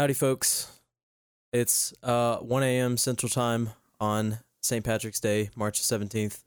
Howdy, folks. It's uh, 1 a.m. Central Time on St. Patrick's Day, March 17th.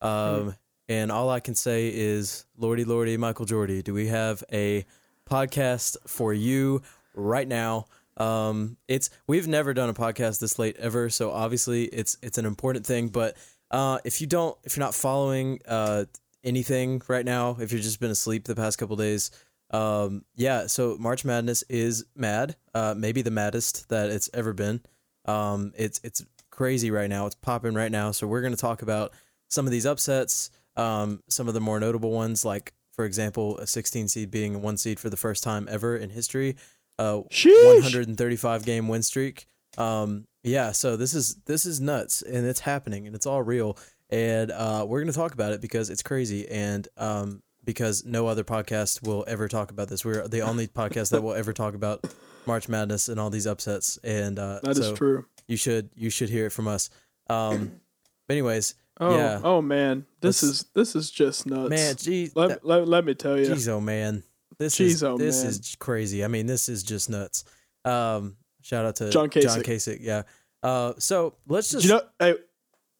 Um, And all I can say is, Lordy, Lordy, Michael Jordy, do we have a podcast for you right now? Um, it's we've never done a podcast this late ever, so obviously it's it's an important thing. But uh, if you don't, if you're not following uh, anything right now, if you've just been asleep the past couple days, um, yeah, so March Madness is mad. Uh, maybe the maddest that it's ever been. Um, it's it's crazy right now. It's popping right now. So we're gonna talk about some of these upsets. Um, some of the more notable ones, like for example, a 16 seed being a one seed for the first time ever in history. Uh, Sheesh. 135 game win streak. Um, yeah, so this is this is nuts, and it's happening, and it's all real, and uh, we're gonna talk about it because it's crazy, and um, because no other podcast will ever talk about this. We're the only podcast that will ever talk about March Madness and all these upsets, and uh, That is so true. You should you should hear it from us. Um, anyways, Oh, yeah. oh man, this Let's- is this is just nuts. man, geez, let, that- let, let me tell you. Jeez, oh man, this is oh, this man. is crazy. I mean, this is just nuts. Um, shout out to John John Kasich. Kasich. Yeah. Uh, so let's just. You know? Hey,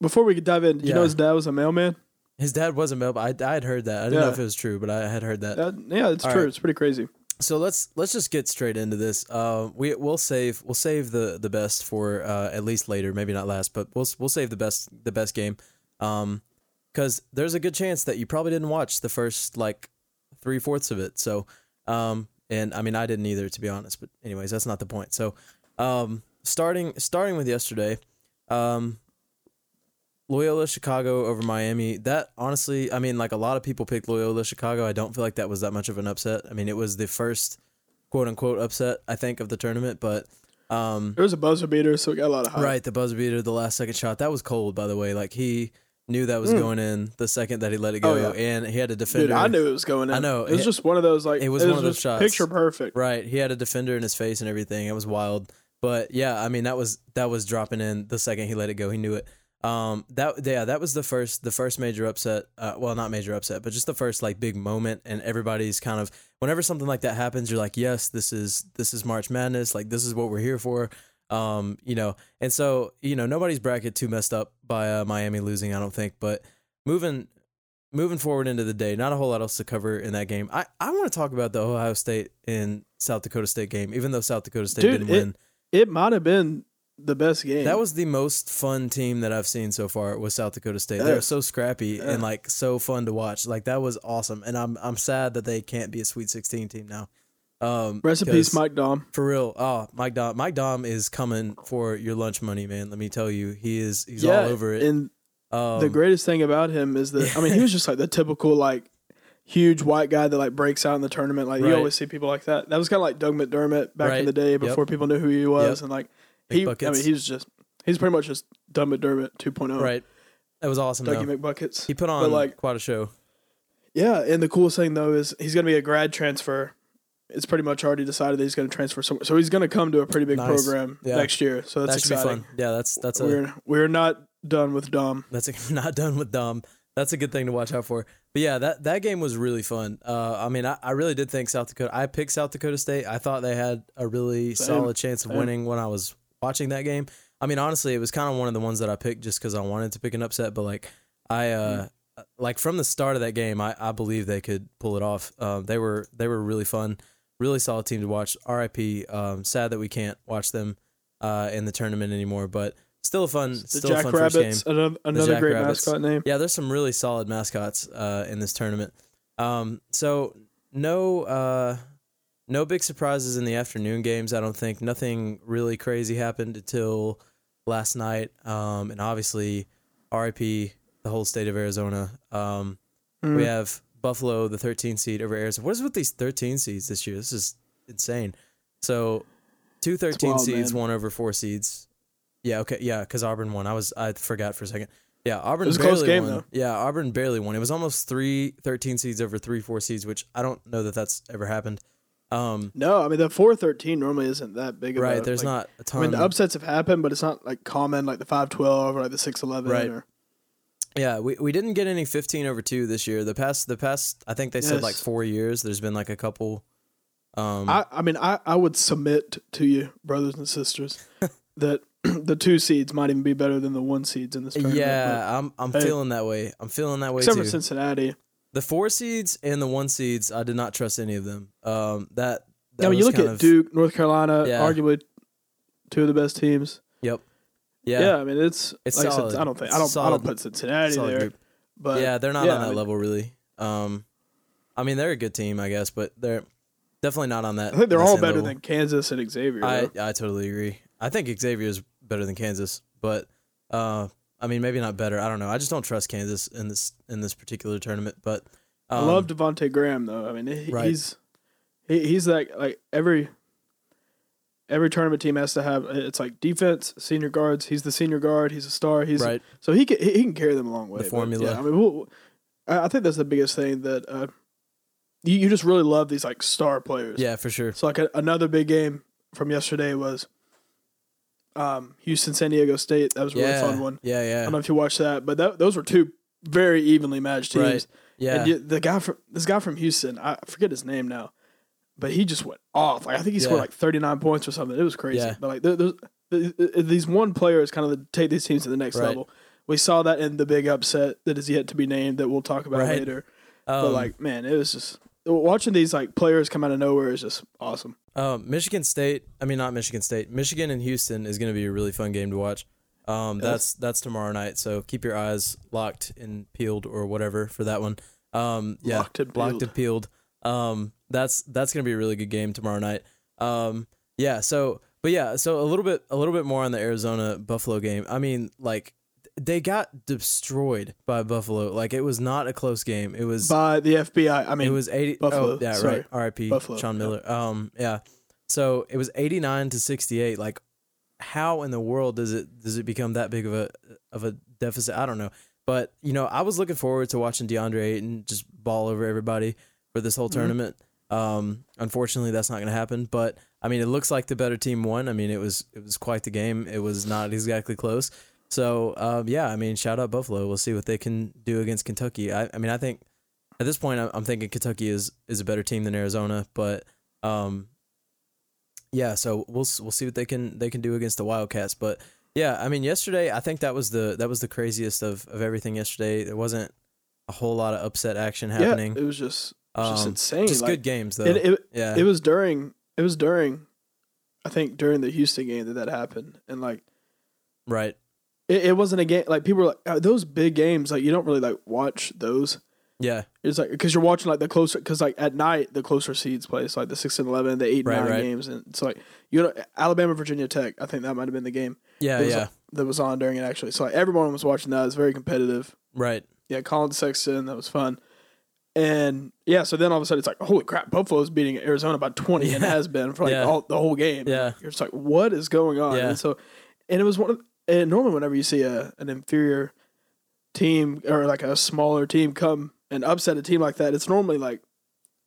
before we dive in, did you know his dad was a mailman? His dad was a male. I I had heard that. I didn't know if it was true, but I had heard that. That, yeah, it's All true. right. It's pretty crazy. so let's let's just get straight into this. Uh, we we'll save we'll save the the best for uh, at least later, maybe not last, but we'll we'll save the best the best game. Um, because there's a good chance that you probably didn't watch the first like three fourths of it. So, um, and I mean I didn't either to be honest. But anyways, that's not the point. So, um, starting starting with yesterday, um. Loyola Chicago over Miami. That honestly, I mean, like a lot of people picked Loyola Chicago. I don't feel like that was that much of an upset. I mean, it was the first quote unquote upset I think of the tournament, but um, It was a buzzer beater, so it got a lot of hype. right, the buzzer beater, the last second shot, that was cold. By the way, like he knew that was Mm. going in the second that he let it go, Oh, yeah. and he had a defender. Dude, I knew it was going in. I know. It was It- just one of those like it was one of those shots. Picture perfect. Right, he had a defender in his face and everything. It was wild, but yeah, I mean that was that was dropping in the second he let it go. He knew it. Um, that yeah, that was the first the first major upset. Uh, well, not major upset, but just the first like big moment, and everybody's kind of whenever something like that happens, you're like, yes, this is this is March Madness. Like this is what we're here for. Um, you know, and so you know nobody's bracket too messed up by uh, Miami losing. I don't think, but moving moving forward into the day, not a whole lot else to cover in that game. I, I want to talk about the Ohio State and South Dakota State game, even though South Dakota State Dude, didn't it- win. It might have been the best game. That was the most fun team that I've seen so far was South Dakota State. Yeah. They're so scrappy Yeah. and like so fun to watch. Like that was awesome. And I'm I'm sad that they can't be a Sweet 16 team now. Um Rest in peace, Mike Daum. For real. Oh, Mike Daum Mike Daum is coming for your lunch money, man. Let me tell you. He is he's yeah, all over it. And Um, the greatest thing about him is that I mean, he was just like the typical like huge white guy that like breaks out in the tournament. Like Right. you always see people like that. That was kind of like Doug McDermott back Right. in the day Yep. before people knew who he was, Yep. and like he. I mean, he's just he's pretty much just Doug McDermott 2.0. right. That was awesome Dougie though. McBuckets. He put on But, like- quite a show. Yeah, and the coolest thing though is he's going to be a grad transfer. It's pretty much already decided that he's going to transfer somewhere. So he's going to come to a pretty big Nice. program Yeah. next year. So that's that exciting. be fun. Yeah, that's that's a We're we're not done with Daum. That's a, not done with Daum. That's a good thing to watch out for. But yeah, that, that game was really fun. Uh, I mean, I, I really did think South Dakota. I picked South Dakota State. I thought they had a really Same. solid chance of Same. winning when I was watching that game. I mean, honestly, it was kind of one of the ones that I picked just because I wanted to pick an upset. But like, I uh, like from the start of that game, I, I believe they could pull it off. Um, they were they were really fun, really solid team to watch. RIP. Um, sad that we can't watch them uh, in the tournament anymore, but still a fun, The still a fun Jackrabbits, first game. another, another great Jackrabbits. mascot name. Yeah, there's some really solid mascots uh, in this tournament. Um, so no, uh, no big surprises in the afternoon games. I don't think nothing really crazy happened until last night. Um, and obviously, RIP the whole state of Arizona. Um, Mm. we have Buffalo, the 13 seed over Arizona. What is with these 13 seeds this year? This is insane. So two 13 wild, seeds, man. one over four seeds. Yeah, okay, yeah, because Auburn won. I was I forgot for a second. Yeah, Auburn It barely game, won. though. Yeah, Auburn barely won. It was almost three 13 seeds over three four seeds, which I don't know that that's ever happened. Um, No, I mean the four thirteen normally isn't that big. Of right, a, there's like, not a ton. I mean the upsets have happened, but it's not like common like the five twelve or like the six eleven. Right. Or, yeah, we, we didn't get any 15 over two this year. The past the past I think they said like four years. There's been like a couple. Um, I I mean I I would submit to you, brothers and sisters, that the two seeds might even be better than the one seeds in this tournament. yeah, I'm I'm Hey. feeling that way. I'm feeling that way except too. for Cincinnati. The four seeds and the one seeds, I did not trust any of them. Um, that, that I mean, you look at of- Duke, North Carolina, Yeah. arguably two of the best teams. Yep. Yeah, Yeah. I mean it's, It's like I, said, I don't think I don't I don't put Cincinnati there, group. but yeah, they're not yeah, on that I mean, level really. Um, I mean, they're a good team, I guess, but they're definitely not on that. I think they're all better level. than Kansas and Xavier. I though. I totally agree. I think Xavier is better than Kansas, but uh, I mean, maybe not better. I don't know. I just don't trust Kansas in this in this particular tournament. But I um, love Devonte Graham though. I mean, he, Right. he's he, he's like like every every tournament team has to have it's like defense, senior guards. He's the senior guard. He's a star. He's right. so he can he can carry them a long way. but, formula. Yeah, I mean, we'll, I I think that's the biggest thing that uh, you you just really love these like star players. Yeah, for sure. So like a, another big game from yesterday was um, Houston San Diego State. That was a really yeah, fun one. yeah, yeah. I don't know if you watched that, but that, those were two very evenly matched teams. Right. yeah. And the guy from this guy from Houston, I forget his name now, but he just went off. Like I think he scored Yeah. like 39 points or something. It was crazy. Yeah. But like there, there's, th- th- these one players kind of take these teams to the next Right. level. We saw that in the big upset that is yet to be named that we'll talk about Right. later. Um, but like man, it was just watching these like players come out of nowhere is just awesome. Um, Michigan State. I mean, not Michigan State. Michigan and Houston is going to be a really fun game to watch. Um, Yes. that's that's tomorrow night. So keep your eyes locked and peeled or whatever for that one. Um, yeah, Locked and locked peeled. and peeled. Um, that's that's going to be a really good game tomorrow night. Um, yeah. So, but yeah. So a little bit a little bit more on the Arizona Buffalo game. I mean, like they got destroyed by Buffalo. Like it was not a close game. It was By the FBI, I mean it was 80 Buffalo, oh, yeah sorry. right R.I.P. Buffalo, Sean yeah. Miller um yeah so it was 89 to 68 like how in the world does it does it become that big of a of a deficit I don't know but you know I was looking forward to watching DeAndre Ayton just ball over everybody for this whole Mm-hmm. tournament um unfortunately that's not going to happen but I mean it looks like the better team won I mean it was it was quite the game it was not exactly close so um, yeah I mean shout out Buffalo we'll see what they can do against Kentucky I, I mean I think at this point, I'm- I'm thinking Kentucky is is a better team than Arizona, but um, yeah. So we'll we'll see what they can they can do against the Wildcats. But yeah, I mean, yesterday I think that was the that was the craziest of of everything. Yesterday there wasn't a whole lot of upset action happening. Yeah, it was just it was just Um, insane. Just like, good games though. It, it, yeah, it was during it was during I think during the Houston game that that happened, and like right. It, it wasn't a game like people were like "Oh, those big games like you don't really like watch those. Yeah, It's like because you're watching like the closer because like at night the closer seeds play so like the six and eleven the eight Right, nine right. games and it's like you know Alabama Virginia Tech I think that might have been the game yeah, that was, yeah. that was on during it actually so like everyone was watching that it was very competitive Right. yeah Collin Sexton that was fun and yeah so then all of a sudden it's like holy crap Buffalo's beating Arizona by twenty and has been for like Yeah. all the whole game Yeah. you're just like what is going on Yeah. and so and it was one of and normally whenever you see a an inferior team or like a smaller team come and upset a team like that it's normally like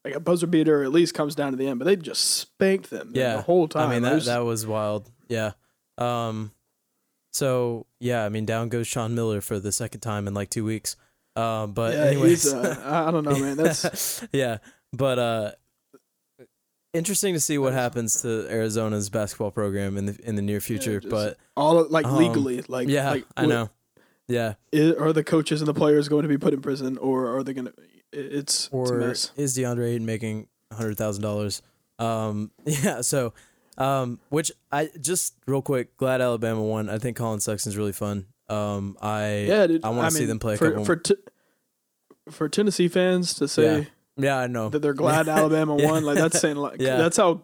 like a buzzer beater or at least comes down to the end but they just spanked them Yeah. the whole time I mean that was- that was wild. Yeah. Um. So yeah, I mean down goes Sean Miller for the second time in like two weeks. Um. But yeah, anyways, uh, I I don't know man that's yeah, but uh, interesting to see what happens to Arizona's basketball program in the in the near future. just- but all like Um, legally like yeah, like, I know. Yeah, i- are the coaches and the players going to be put in prison or are they going to it's, it's or mess is DeAndre Ayton making hundred thousand dollars? Um, yeah. So, um, which I just real quick, glad Alabama won. I think Collin Sexton's really fun. Um, I yeah dude I wanna see mean, them play a for couple- for, t- for Tennessee fans to say yeah I know that they're glad Alabama won like that's saying like Yeah. that's how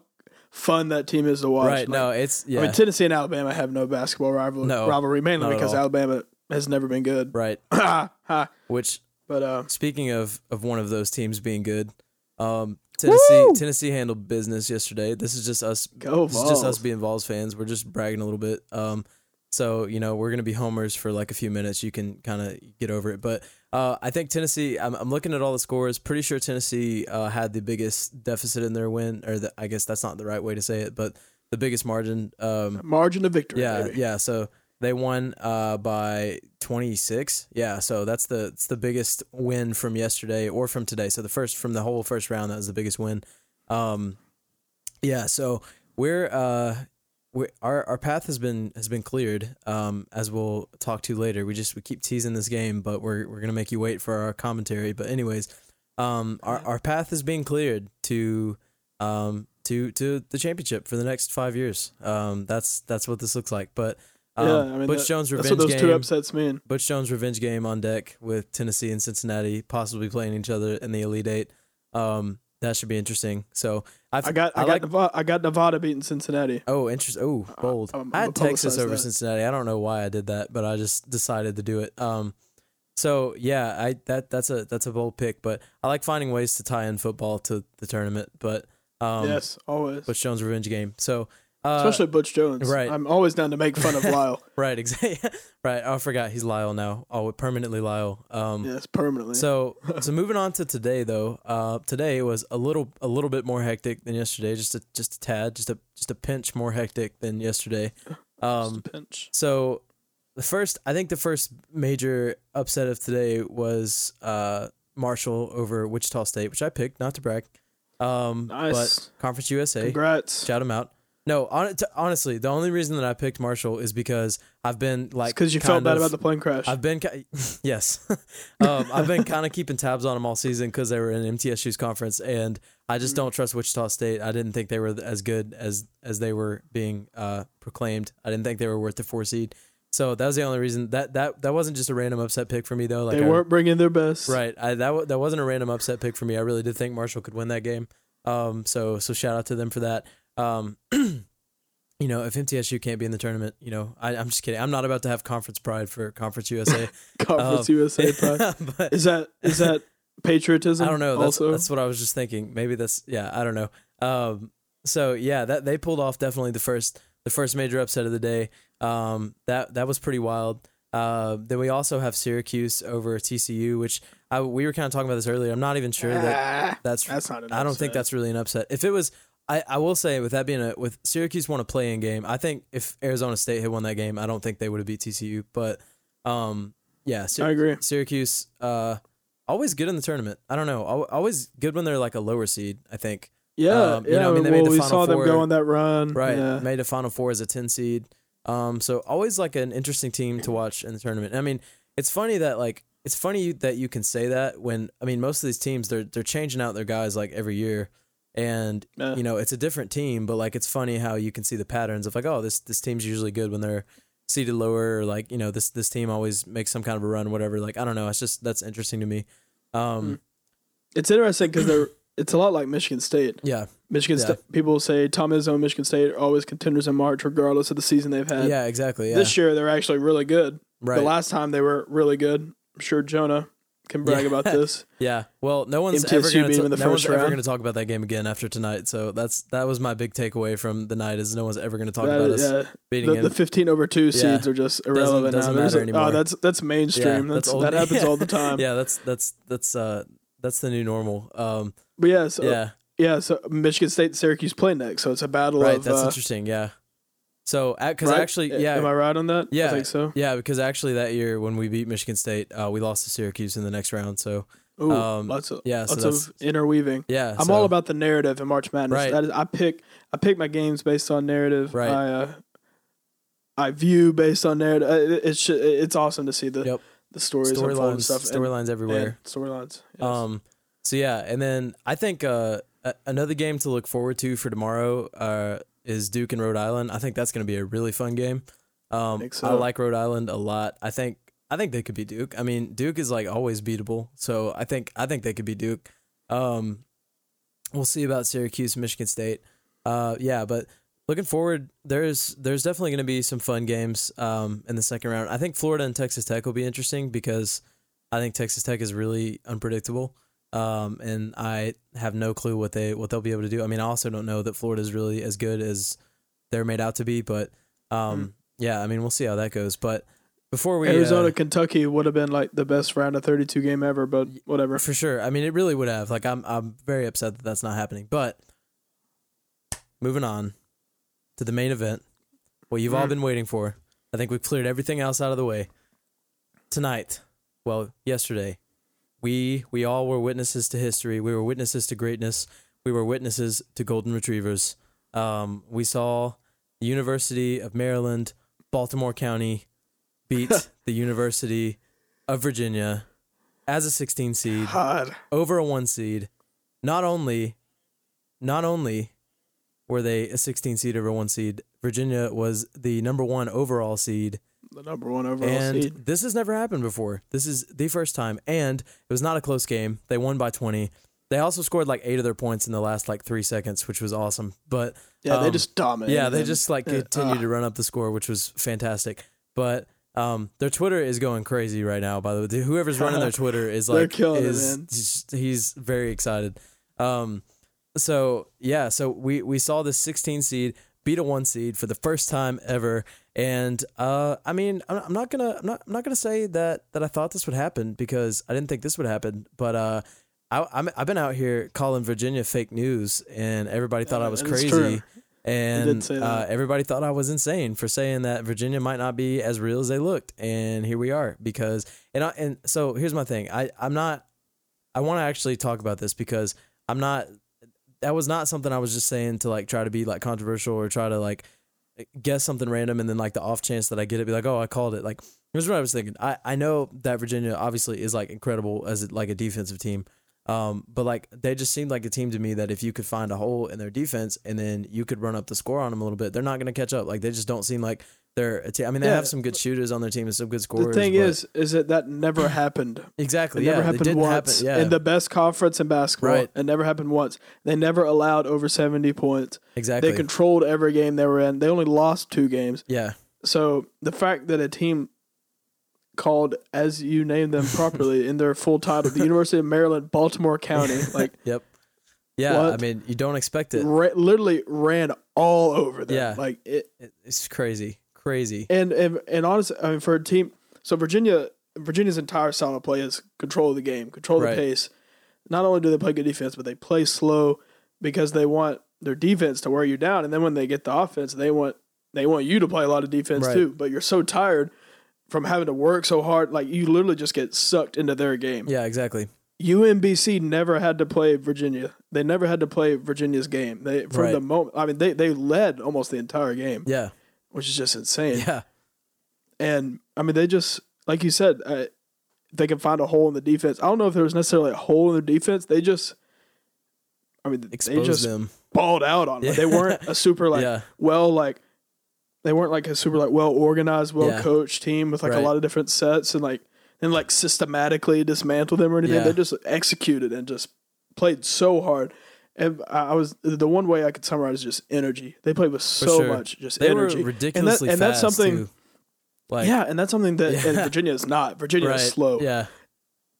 fun that team is to watch right. Like, No, it's yeah I mean, Tennessee and Alabama have no basketball rival- No, rivalry, mainly because. Alabama has never been good. right. Which but uh, Speaking of of one of those teams being good, um, Tennessee Woo! Tennessee handled business yesterday. This is just us. go This is just us being Vols fans. We're just bragging a little bit. Um, So you know we're gonna be homers for like a few minutes. You can kind of get over it, but uh, I think Tennessee. I'm, I'm looking at all the scores. Pretty sure Tennessee uh, had the biggest deficit in their win, or the, I guess that's not the right way to say it, but the biggest margin. Um, Margin of victory. yeah, baby. yeah. So they won uh, by 26. Yeah, so that's the it's the biggest win from yesterday or from today. So the first from the whole first round, that was the biggest win. Um, yeah. So we're uh, we our our path has been has been cleared. Um, as we'll talk to later. We just we keep teasing this game, but we're we're gonna make you wait for our commentary. But anyways, um, our our path is being cleared to um to to the championship for the next five years. Um, that's that's what this looks like. But um, yeah. I mean, Butch that- Jones That's revenge what those game. two upsets mean. Butch Jones revenge game on deck with Tennessee and Cincinnati, possibly playing each other in the Elite Eight. Um, that should be interesting. So I've, I got I, I got like. Nevada, I got Nevada beating Cincinnati. Oh, interesting. Oh, bold. I'm- I I'm had Texas over that. Cincinnati. I don't know why I did that, but I just decided to do it. Um, so yeah, I that that's a that's a bold pick, but I like finding ways to tie in football to the tournament. But um, yes, always. Butch Jones revenge game. So uh, Especially Butch Jones. right. I'm always down to make fun of Lyle. right, exactly. right. I forgot he's Lyle now. Oh, permanently Lyle. Um, yes, permanently. So so moving on to today though, uh, today was a little a little bit more hectic than yesterday, just a just a tad, just a just a pinch more hectic than yesterday. Just Um, a pinch. so the first, I think the first major upset of today was uh, Marshall over Wichita State, which I picked, not to brag. Um, Nice. But Conference USA, Congrats. shout them out. No, on, t- honestly, the only reason that I picked Marshall is because I've been like Because you felt bad of- about the plane crash. I've been ki- yes, um, I've been kind of keeping tabs on them all season because they were in MTSU's conference, and I just don't trust Wichita State. I didn't think they were as good as as they were being uh, proclaimed. I didn't think they were worth the four seed. So that was the only reason that that that wasn't just a random upset pick for me though. Like they weren't bringing their best. right. I, that that wasn't a random upset pick for me. I really did think Marshall could win that game. Um, so so shout out to them for that. Um, you know, if MTSU can't be in the tournament, you know, I, I'm just kidding. I'm not about to have conference pride for Conference USA. Conference Um, USA pride. but Is that is that patriotism? I don't know. That's that's what I was just thinking. Maybe that's yeah. I don't know. Um. So yeah, that they pulled off definitely the first the first major upset of the day. Um. That that was pretty wild. Uh. Then we also have Syracuse over TCU, which I we were kind of talking about this earlier. I'm not even sure that Ah, that's. that's not. An I don't think that's really an upset. If it was. I, I will say with that being a with Syracuse won a play in game. I think if Arizona State had won that game, I don't think they would have beat TCU. But um yeah, I agree. Syracuse, uh, always good in the tournament. I don't know, al- always good when they're like a lower seed. I think Yeah, Um, you yeah. know, I mean, they made well, the we Final saw them Four. go on that run. right Yeah. made a Final Four as a ten seed. Um, so always like an interesting team to watch in the tournament. I mean, it's funny that like it's funny that you can say that when I mean most of these teams they're they're changing out their guys like every year, and you know it's a different team. But like it's funny how you can see the patterns of like oh this this team's usually good when they're seated lower or like you know this this team always makes some kind of a run whatever like I don't know it's just that's interesting to me. Um, It's interesting because they're. It's a lot like Michigan State. yeah, Michigan Yeah. State. People say Tom Izzo and Michigan State are always contenders in March, regardless of the season they've had. yeah, exactly. Yeah, This year they're actually really good. right. The last time they were really good. I'm sure Jonah can brag Yeah. about this. Yeah. Well, no one's MTSU ever going to them in the no one's first ever going to talk about that game again after tonight. So that's that was my big takeaway from the night is no one's ever going to talk That- about us yeah, beating the, the 15 over two Yeah. seeds are just irrelevant doesn't now. There's matter anymore. Oh, that's that's mainstream. Yeah, that's, that's old- that happens yeah. all the time. yeah, that's that's that's uh that's the new normal. Um, But yeah, so yeah. yeah, so Michigan State and Syracuse play next, so it's a battle right. of. That's uh, interesting. Yeah. So because right? actually, yeah, Am I right on that? Yeah. I think so. yeah, because actually that year when we beat Michigan State, uh, we lost to Syracuse in the next round. So Ooh, Um, lots of yeah, so lots of interweaving. yeah, I'm so- all about the narrative in March Madness. Right. That is, I pick I pick my games based on narrative. Right. I uh, I view based on narrative. Uh, it- It's it's awesome to see the Yep. the stories storylines, stuff. storylines everywhere. storylines. Yes. Um, so yeah, and then I think uh, another game to look forward to for tomorrow uh, is Duke and Rhode Island. I think that's going to be a really fun game. Um, I so. like Rhode Island a lot. I think I think they could be Duke. I mean, Duke is like always beatable, so I think I think they could be Duke. Um, we'll see about Syracuse, Michigan State. Uh, yeah, but looking forward, there's there's definitely going to be some fun games um, in the second round. I think Florida and Texas Tech will be interesting because I think Texas Tech is really unpredictable, um, and I have no clue what they what they'll be able to do. I mean, I also don't know that Florida is really as good as they're made out to be, but um, yeah, I mean, we'll see how that goes. But before we Arizona, uh, Kentucky would have been like the best round of 32 game ever, but whatever. for sure, I mean, it really would have. Like, I'm I'm very upset that that's not happening. But moving on to the main event, what you've all Mm. been waiting for. I think we've cleared everything else out of the way. Tonight, well, yesterday, we we all were witnesses to history. We were witnesses to greatness. We were witnesses to golden retrievers. Um, we saw the University of Maryland, Baltimore County, beat the University of Virginia as a 16 seed God. over a one seed. Not only, not only were they a 16 seed over one seed, Virginia was the number one overall seed, The number one overall and seed. this has never happened before. This is the first time, and it was not a close game. They won by 20. They also scored like eight of their points in the last like three seconds, which was awesome. But Yeah, they um, just dominated. yeah, they just like continued uh, to run up the score, which was fantastic. But um, their Twitter is going crazy right now. By the way, Whoever's running their Twitter is like it, is man. he's, he's very excited. Um, so yeah, so we we saw this 16 seed beat a one seed for the first time ever, and uh, I mean, I'm, not gonna I'm not I'm not gonna say that that I thought this would happen because I didn't think this would happen, but uh. I, I'm, I've been out here calling Virginia fake news, and everybody thought I was and crazy and uh, everybody thought I was insane for saying that Virginia might not be as real as they looked, and here we are. Because and I, and so here's my thing. I I'm not. I want to actually talk about this because I'm not. That was not something I was just saying to like try to be like controversial or try to like guess something random and then like the off chance that I get it be like oh I called it like here's what I was thinking I I know that Virginia obviously is like incredible as like a defensive team um, but like they just seemed like a team to me that if you could find a hole in their defense and then you could run up the score on them a little bit, they're not going to catch up. Like they just don't seem like they're. A te- I mean, they Yeah. have some good shooters on their team and some good scorers. The thing is, is that that never happened. exactly, It yeah, never happened once happen. Yeah, in the best conference in basketball. Right. It never happened once. They never allowed over seventy points. exactly. They controlled every game they were in. They only lost two games. yeah, So the fact that a team called as you name them properly in their full title, the University of Maryland, Baltimore County, like yep, yeah. I mean, you don't expect it. ra- literally ran all over them. Yeah. Like It- It's crazy, crazy. and and and honestly, I mean, for a team, so Virginia, Virginia's entire style of play is control the game, control the Right. pace. Not only do they play good defense, but they play slow because they want their defense to wear you down, and then when they get the offense, they want they want you to play a lot of defense Right. too. But you're so tired from having to work so hard, like you literally just get sucked into their game. Yeah, exactly. UMBC never had to play Virginia. They never had to play Virginia's game. They from Right. the moment. I mean, they they led almost the entire game, Yeah, which is just insane. yeah, And I mean, they just like you said, uh, they can find a hole in the defense. I don't know if there was necessarily a hole in the defense. They just, I mean, they just them. balled out on them. Yeah. They weren't a super like yeah, well like. They weren't like a super like well organized, well Yeah. coached team with like Right. a lot of different sets and like and like systematically dismantle them or anything. Yeah. They just executed and just played so hard. And I was the one way I could summarize is just energy. They played with so sure. much just they energy. were ridiculously and that's fast, something- too. Like, yeah, and that's something that and Yeah. Virginia is not. Virginia right. is slow, Yeah,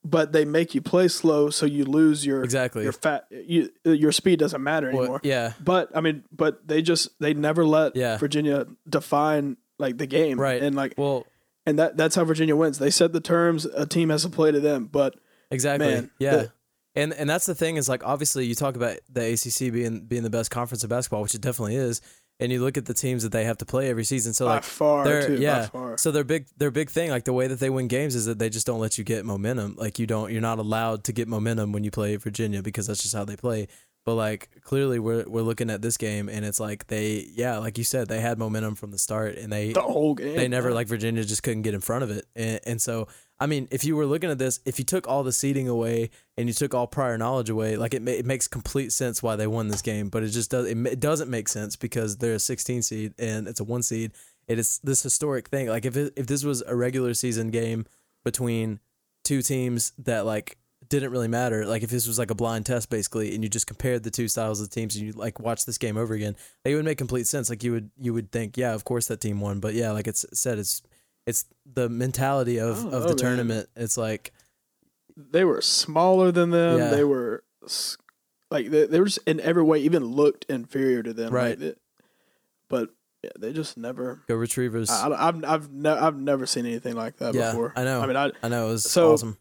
but they make you play slow, so you lose your exactly. your fat. You, your speed doesn't matter Well, anymore. yeah, But I mean, but they just they never let Yeah. Virginia define like the game, Right. And like well, and that that's how Virginia wins. They set the terms. A team has to play to them, but Exactly. Man, yeah. the- and and that's the thing is like obviously you talk about the ACC being being the best conference of basketball, which it definitely is, and you look at the teams that they have to play every season. So by like far, they're too, yeah. by far. So their big their big thing, like the way that they win games, is that they just don't let you get momentum. Like you don't, you're not allowed to get momentum when you play Virginia because that's just how they play. But like clearly, we're we're looking at this game, and it's like they, yeah, like you said, they had momentum from the start, and they the whole game. they never like Virginia just couldn't get in front of it, and, and so I mean, if you were looking at this, if you took all the seeding away and you took all prior knowledge away, like it, ma- it makes complete sense why they won this game, but it just does it, ma- it doesn't make sense because they're a 16 seed and it's a one seed. It is this historic thing. Like if it, if this was a regular season game between two teams that like didn't really matter, like if this was like a blind test basically, and you just compared the two styles of teams and you like watch this game over again, it would make complete sense. Like you would you would think, yeah, of course that team won, but yeah, like it's said, it's it's the mentality of don't of the man. tournament. It's like they were smaller than them. Yeah. They were like they, they were just in every way even looked inferior to them. Right. Like, but Yeah, they just never. Go Retrievers. I, I've I've ne- I've never seen anything like that yeah, before. I know. I mean, I I know it was so- awesome.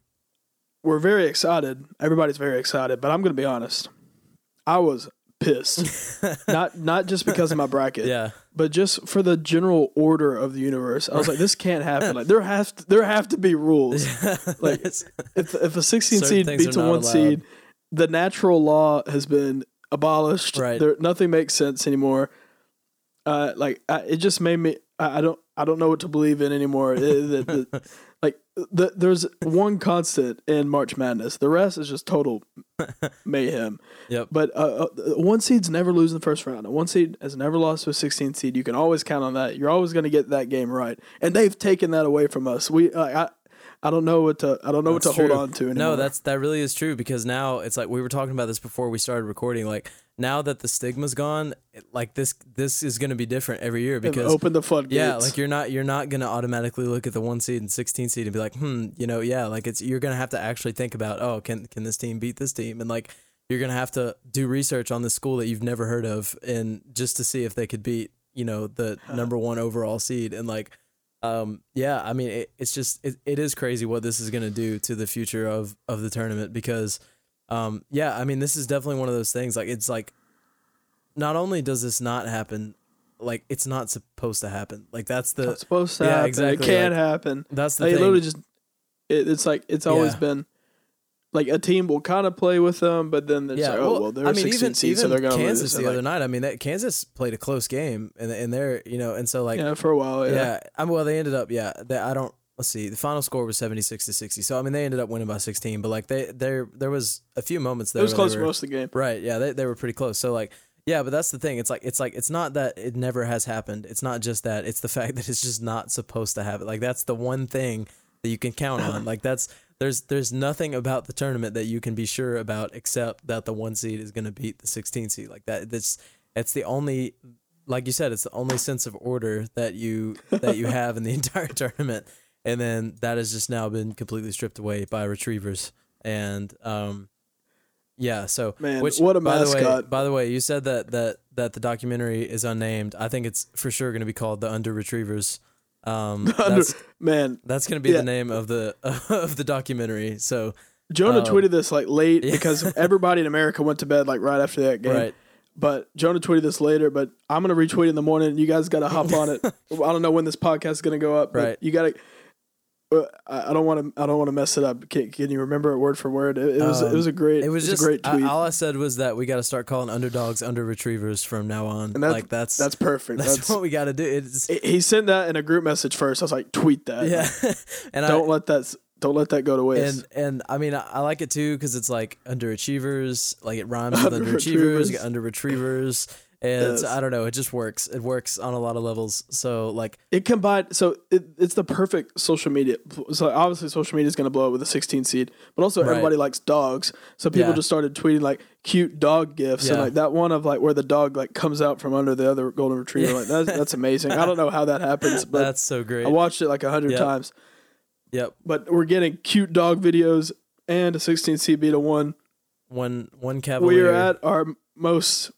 we're very excited. Everybody's very excited, but I'm going to be honest. I was pissed. not not just because of my bracket, Yeah, but just for the general order of the universe. I was like, this can't happen. Like there has to, there have to be rules. Like, If if a 16 Certain seed beats a one allowed. seed, the natural law has been abolished. Right. There, nothing makes sense anymore. Uh, like I, it just made me. I, I don't. I don't know what to believe in anymore. It- the- the- the, there's one constant in March Madness. The rest is just total mayhem. Yep. But uh, uh, one seeds never lose in the first round. A one seed has never lost to a 16 seed. You can always count on that. You're always going to get that game right. And they've taken that away from us. We. Uh, I. I don't know what to. I don't know That's what to hold on to anymore. No, that's that really is true because now it's like we were talking about this before we started recording. Like now that the stigma's gone, like this this is going to be different every year because opened the floodgates. yeah, like you're not you're not going to automatically look at the one seed and 16 seed and be like, hmm, you know, yeah, like it's you're going to have to actually think about, oh, can can this team beat this team, and like you're going to have to do research on the school that you've never heard of, and just to see if they could beat you know the number one overall seed, and like um yeah i mean it, it's just it, it is crazy what this is going to do to the future of of the tournament because um yeah i mean this is definitely one of those things like it's like not only does this not happen like it's not supposed to happen like that's the it's supposed to yeah, happen. exactly, It can't like, happen. that's the Like, thing literally just. It, it's like it's always Yeah. been. Like a team will kind of play with them, but then there's yeah like, oh well, they're i mean 16 even, seeds, even so they're gonna kansas lose. the And, other night i mean that kansas played a close game and and they're you know and so like yeah, for a while, yeah. yeah. I mean, well, they ended up, yeah. They, I don't. Let's see. The final score was seventy six to sixty. So I mean, they ended up winning by sixteen. But like they, there, there was a few moments there. It was close were, most of the game. Right. Yeah. They, they were pretty close. So like, yeah. But that's the thing. It's like it's like it's not that it never has happened. It's not just that. It's the fact that it's just not supposed to happen. Like that's the one thing that you can count on. Like that's there's there's nothing about the tournament that you can be sure about except that the one seed is going to beat the 16 seed. Like that. That's it's the only like you said, it's the only sense of order that you that you have in the entire tournament, and then that has just now been completely stripped away by retrievers. And um, yeah, so Man, which what a by the way, mascot. by the way, you said that that that the documentary is unnamed. I think it's for sure going to be called the Under Retrievers. Um, Under- that's Man, that's going to be Yeah. the name of the of the documentary. So Jonah Um, tweeted this like late yeah. because everybody in America went to bed like right after that game. right, But Jonah tweeted this later. But I'm gonna retweet in the morning. You guys got to hop on it. I don't know when this podcast is gonna go up. But Right. You got to. I I don't want to. I don't want to mess it up. Can, can you remember it word for word? It, it was. it Um, was a great. it was just a great I- all I said was that we got to start calling underdogs under retrievers from now on. And that's- like that's that's perfect. that's, That's, what we got to do. It's he- sent that in a group message first. I was like, tweet that. yeah, and Don't I, let that. Don't let that go to waste. and and I mean I, I like it too because it's like underachievers, like it rhymes with Under underachievers, you retrievers. get under retrievers, and Yes. I don't know, it just works. It works on a lot of levels. So like It combined, so it, it's the perfect social media. So obviously, social media is going to blow up with a 16 seed, but also Right. everybody likes dogs. So people Yeah. just started tweeting like cute dog gifs, and like that one of like where the dog like comes out from under the other golden retriever. Yeah. Like that's that's amazing. I don't know how that happens, but that's so great. I watched it like a hundred Yep. times. yep, But we're getting cute dog videos and a 16 seed beat a one. one one cavalier. We are at our most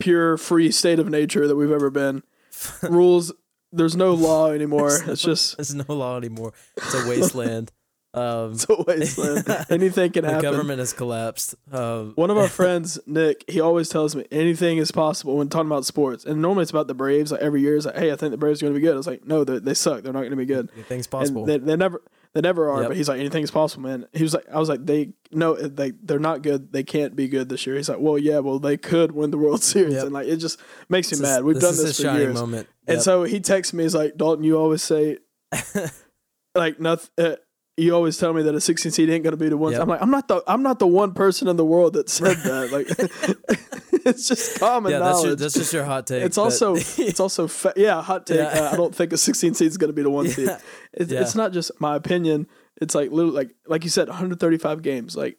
pure, free state of nature that we've ever been. Rules. There's no law anymore. It's just There's no law anymore. It's a wasteland. Um, It's a wasteland. Anything can the happen. government has collapsed. Um, One of our friends, Nick, he always tells me anything is possible when talking about sports. And normally it's about the Braves. Like every year, it's like, hey, I think the Braves are going to be good. I was like, no, they, they suck. They're not going to be good. things possible. They, they never, they never are. Yep. But he's like, anything is possible, man. He was like, I was like, they no, they they're not good. They can't be good this year. He's like, well, yeah, well, they could win the World Series, Yep. and like it just makes me This mad. We've done is this for years. moment. And so he texts me. He's like, Dalton, you always say like nothing. Uh, you always tell me that a 16 seed ain't gonna be the one. Yep. I'm like, I'm not the I'm not the one person in the world that said that. Like, it's just common yeah, that's, knowledge. your, that's just your hot take. it's but- also it's also fa- yeah hot take. Yeah. Uh, I don't think a 16 seed is gonna be the one seed. It's, Yeah. it's not just my opinion. It's like little like like you said, 135 games. Like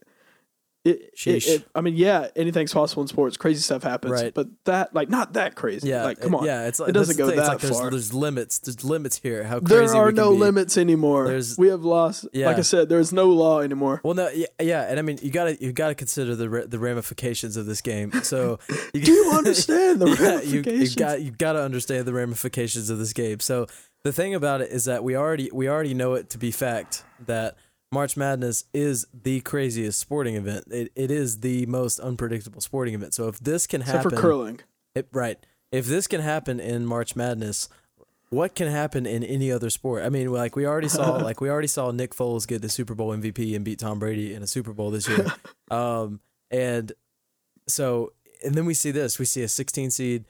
it, it, it- I mean, yeah, anything's possible in sports. Crazy stuff happens, Right. but that like not that crazy. Yeah, like come on. Yeah, it's like It doesn't go that like there's, far. There's limits. There's limits here. How crazy There are no limits anymore. There's- we have lost. Yeah. Like I said, there is no law anymore. Well, no, yeah, yeah, and I mean, you gotta you gotta consider the the ramifications of this game. So, you, Do you understand the Yeah, you, ramifications? you got you got to understand the ramifications of this game. So the thing about it is that we already we already know it to be fact that March Madness is the craziest sporting event. It it is the most unpredictable sporting event. So if this can happen, Except for curling. it- right? If this can happen in March Madness, what can happen in any other sport? I mean, like we already saw, like we already saw Nick Foles get the Super Bowl MVP and beat Tom Brady in a Super Bowl this year. um, and so, and then we see this: we see a 16 seed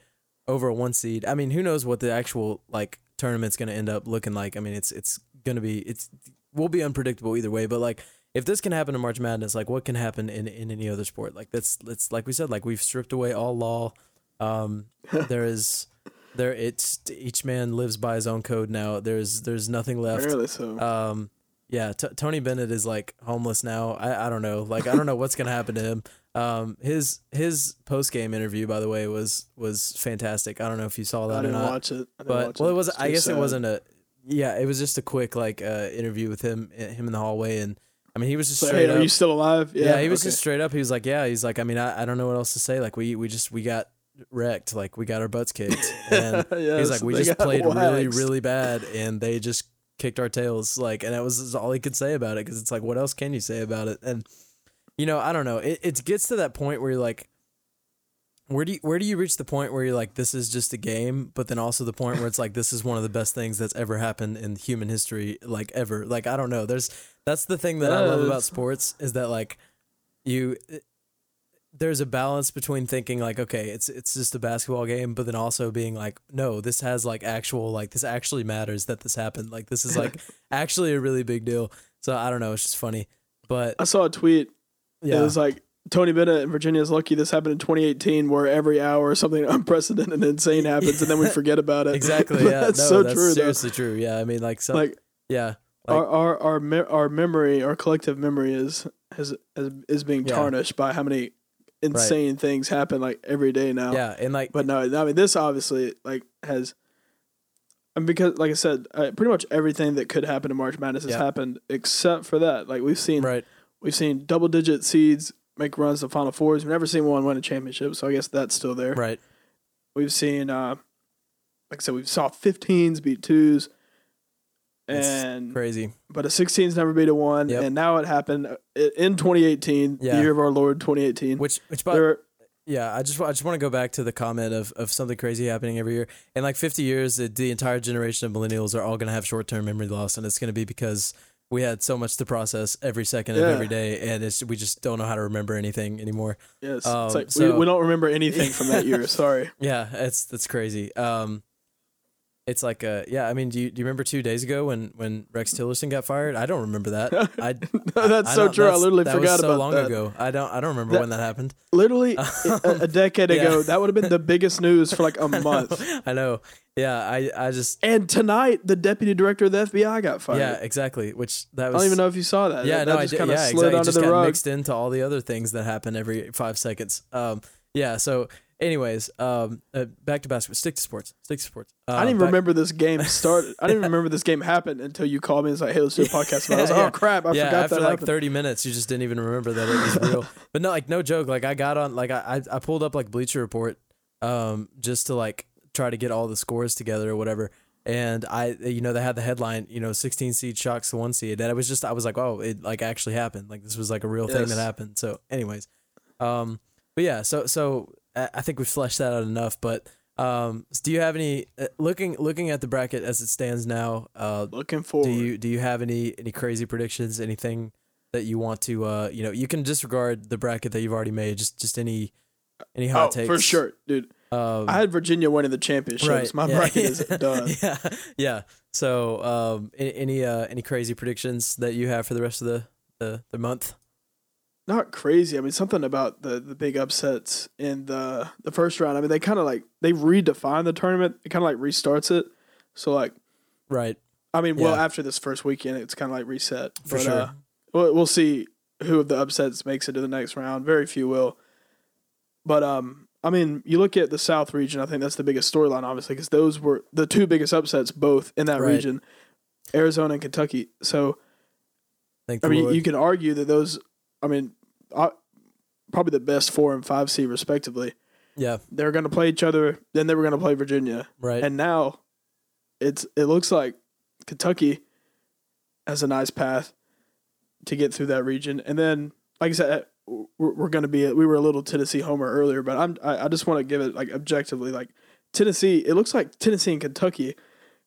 over a one seed. I mean, who knows what the actual like tournament's going to end up looking like? I mean, it's it's going to be it's will be unpredictable either way. But like, if this can happen in March Madness, like what can happen in in any other sport? Like that's that's like we said, like we've stripped away all law. Um, there is there it's each man lives by his own code now. There's there's nothing left. Um, yeah, t- Tony Bennett is like homeless now. I, I don't know. Like I don't know what's gonna happen to him. Um, his his post game interview, by the way, was was fantastic. I don't know if you saw that I didn't not, watch it. But watch well, it was. I guess it wasn't a. Yeah, it was just a quick like uh, interview with him him in the hallway, and I mean he was just So, straight hey, up. are you still alive? yeah, Yeah, he was okay. just straight up. He was like, yeah, he's like, I mean, I, I don't know what else to say. Like we we just we got wrecked. Like we got our butts kicked, and Yes, He's like, we just played really, really bad, and they just kicked our tails. Like, and that was all he could say about it because it's like, what else can you say about it? And you know, I don't know. It it gets to that point where you're like, where do you where do you reach the point where you're like, this is just a game, but then also the point where it's like, this is one of the best things that's ever happened in human history, like ever. Like, I don't know. There's that's the thing that I love about sports is that like you there's a balance between thinking like okay it's it's just a basketball game but then also being like no this has like actual like this actually matters that this happened like this is like actually a really big deal so i don't know it's just funny but I saw a tweet. yeah It was like Tony Bennett and is lucky this happened in 2018, where every hour something unprecedented and insane happens, and then we forget about it. exactly yeah that's no, so that's true. though. seriously true yeah i mean like so Like yeah like, our our our, me- our memory, our collective memory is has, is is being Yeah. tarnished by how many insane things happen like every day now. yeah and like But no, I mean this obviously like has, and because like I said, uh, pretty much everything that could happen in March Madness has Yeah. happened except for that. Like we've seen, right we've seen double digit seeds make runs to Final Fours. We've never seen one win a championship, so I guess that's still there. right We've seen, uh, like I said, we've saw 15s beat twos, It's and crazy but a 16's never beat a one, Yep. and now it happened uh, in 2018, Yeah. the year of our Lord 2018. which which by, there, Yeah, I just I just want to go back to the comment of, of something crazy happening every year. In like 50 years, the, the entire generation of millennials are all going to have short term memory loss, and it's going to be because we had so much to process every second of Yeah. every day, and it's we just don't know how to remember anything anymore. yes, um, it's like so- we, we don't remember anything from that year. Sorry. Yeah, it's that's crazy. Um, it's like uh yeah. I mean, do you do you remember two days ago when when Rex Tillerson got fired? I don't remember that. I That's I so don't- true. I literally that forgot was so about long that. ago. I don't I don't remember That- when that happened. Literally a, a decade Yeah. ago, that would have been the biggest news for like a I know, month. I know. Yeah, I I just And tonight, the deputy director of the FBI got fired. yeah exactly. Which that was, I don't even know if you saw that. Yeah, that, no, that I just kind of Yeah, slid exactly. It under just the got rug. mixed into all the other things that happen every five seconds. Um, yeah. So, anyways, um, uh, back to basketball. Stick to sports. Stick to sports. Uh, I didn't even back- remember this game started. I didn't even remember this game happened until you called me and was like, "Hey, let's do a podcast." about it. I was like. "Oh crap, I yeah, forgot after that like happened." 30 minutes, you just didn't even remember that it was real. but no, like no joke. Like I got on, like I I I pulled up like Bleacher Report, um, just to like try to get all the scores together or whatever. And I, you know, they had the headline, you know, 16 seed shocks the one seed, and it was just, I was like, oh, it like actually happened. Like this was like a real thing that happened. So, anyways, um, but yeah, so so I think we fleshed that out enough. But um, do you have any uh, looking looking at the bracket as it stands now? Uh, Looking forward. do you do you have any any crazy predictions? Anything that you want to uh you know you can disregard the bracket that you've already made. Just just any any oh, hot takes for sure, dude. Um, I had Virginia winning the championship. right, my yeah, bracket is done. Yeah, yeah. So um any any, uh, any crazy predictions that you have for the rest of the the, the month? Not crazy. I mean, something about the the big upsets in the the first round. I mean, they kind of like they redefine the tournament. It kind of like restarts it. So like, Right. I mean, well, after this first weekend, it's kind of like reset. For but, sure. Uh, we'll, we'll see who of the upsets makes it to the next round. Very few will. But um, I mean, you look at the South region. I think that's the biggest storyline, obviously, because those were the two biggest upsets, both in that Right. region, Arizona and Kentucky. So Thank I mean, Lord. you can argue that those. I mean, uh, probably the best four and five seed respectively. yeah, They're going to play each other. Then they were going to play Virginia, right. and now it's it looks like Kentucky has a nice path to get through that region. And then, like I said, we're, we're going to be we were a little Tennessee homer earlier, but I'm I, I just want to give it like objectively like Tennessee. It looks like Tennessee and Kentucky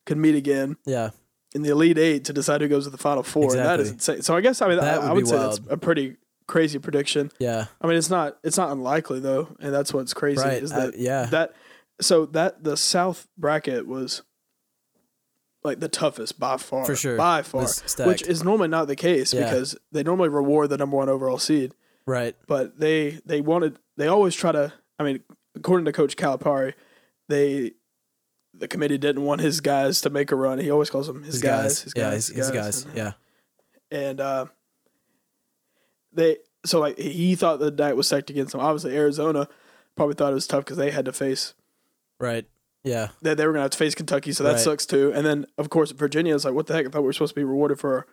could meet again yeah, in the Elite Eight to decide who goes to the Final Four. And that is insane. So I guess I mean I, would I would say that's a pretty crazy prediction. yeah. I mean it's not it's not unlikely though, and that's what's crazy Right. is I- that yeah. that so that the South bracket was like the toughest by far, For sure. by far, which is normally not the case Yeah. because they normally reward the number one overall seed, right. but they they wanted they always try to. I mean, according to Coach Calipari, they the committee didn't want his guys to make a run. He always calls them his, guys, his yeah, guys, his, his guys. And- Yeah, and uh, they so like he thought the night was stacked against them. Obviously, Arizona probably thought it was tough because they had to face right. Yeah, they, they were gonna have to face Kentucky, so that Right. sucks too. And then of course Virginia is like, what the heck? I thought we were supposed to be rewarded for our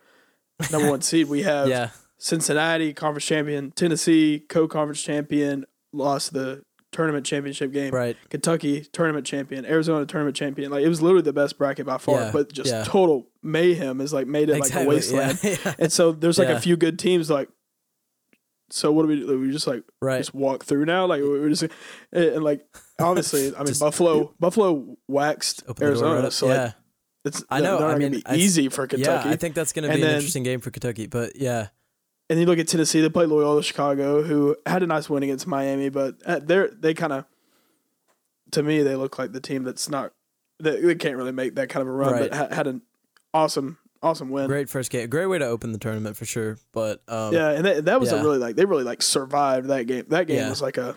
number one seed. We have yeah, Cincinnati conference champion, Tennessee co-conference champion, lost the tournament championship game. right. Kentucky tournament champion, Arizona tournament champion. Like it was literally the best bracket by far, Yeah, but just yeah. total mayhem is like made it like a wasteland. And so there's like a few good teams like. So what do we do? We just like Right. just walk through now, like we're just and, and, like obviously, I mean Buffalo Buffalo waxed Open the door Arizona, so yeah. like it's I know, I mean, I- easy for Kentucky. Yeah, I think that's going to And be an then- interesting game for Kentucky. But yeah, and you look at Tennessee, they played Loyola Chicago, who had a nice win against Miami, but uh, they're they kind of to me they look like the team that's not they, they can't really make that kind of a run, Right. but ha- had an awesome awesome win. great first game. Great way to open the tournament for sure. But um, Yeah, and that, that was Yeah. a really like they really like survived that game. That game Yeah. was like a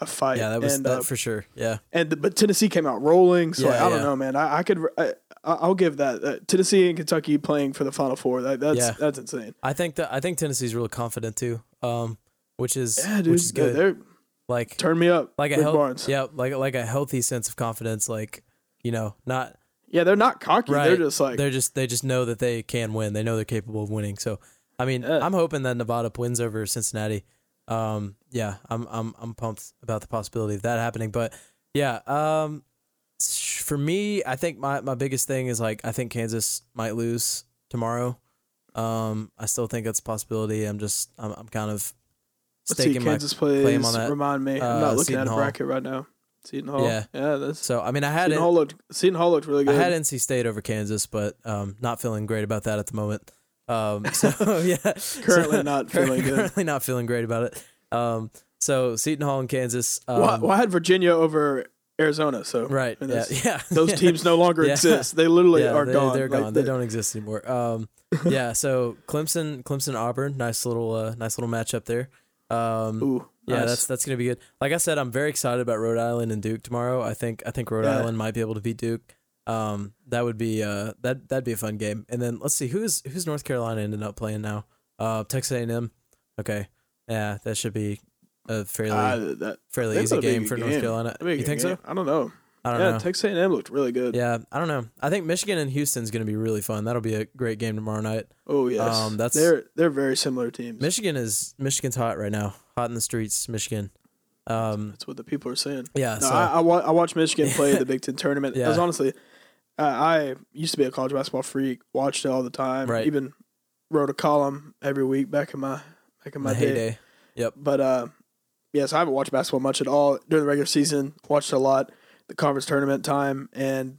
a fight. yeah, that was and, that uh, for sure. Yeah, and the, but Tennessee came out rolling. So like, Yeah, I don't know, man. I, I could I, I'll give that uh, Tennessee and Kentucky playing for the Final Four. That, that's that's insane. I think that I think Tennessee's really confident too. Um, which is dude. which is good. they're like turn me up. like a Rick health, yeah, like like a healthy sense of confidence. Like you know, not Yeah, they're not cocky. right. They're just like they're just they just know that they can win. They know they're capable of winning. So I mean, Yeah. I'm hoping that Nevada wins over Cincinnati. Um, yeah, I'm I'm I'm pumped about the possibility of that happening. But yeah, um, for me, I think my my biggest thing is like I think Kansas might lose tomorrow. Um, I still think that's a possibility. I'm just I'm I'm kind of let's see, staking my Kansas plays. claim on that. Remind me. I'm Uh, not looking Seton at a Hall. bracket right now. Seton Hall. Yeah. yeah. That's so I mean I had Seton. Hall looked Seton Hall looked really good. I had NC State over Kansas, but um, not feeling great about that at the moment. Um, so yeah, Currently So- not feeling good. Currently not feeling great about it. Um, so Seton Hall and Kansas. Um, well, well, I had Virginia over Arizona. So right? I mean, Yeah, yeah. those yeah. teams no longer Yeah. exist. They literally are they, gone. They're Like, gone. they don't exist anymore. Um, yeah. So Clemson, Clemson, Auburn. Nice little, uh, nice little matchup there. Um, Ooh, yeah, nice. that's that's gonna be good. Like I said, I'm very excited about Rhode Island and Duke tomorrow. I think I think Rhode Yeah. Island might be able to beat Duke. Um, that would be uh that that'd be a fun game. And then let's see who's who's North Carolina ended up playing now. Uh, Texas A&M. Okay, yeah, that should be a fairly Uh, that, fairly easy game for North. Carolina. that'd be a You think game. so? I don't know. I don't yeah, know. Texas A&M looked really good. yeah, I don't know. I think Michigan and Houston's gonna be really fun. That'll be a great game tomorrow night. Oh yes, Um, that's- they're they're very similar teams. Michigan is Michigan's hot right now. Hot in the streets, Michigan. Um, That's what the people are saying. yeah. No, so I, I, wa- I watched Michigan play the Big Ten tournament. Yeah. As honestly, uh, I used to be a college basketball freak. Watched it all the time. Right. Even wrote a column every week back in my back in my the day. heyday. Yep. But uh, yes, I haven't watched basketball much at all during the regular season. Watched a lot the conference tournament time, and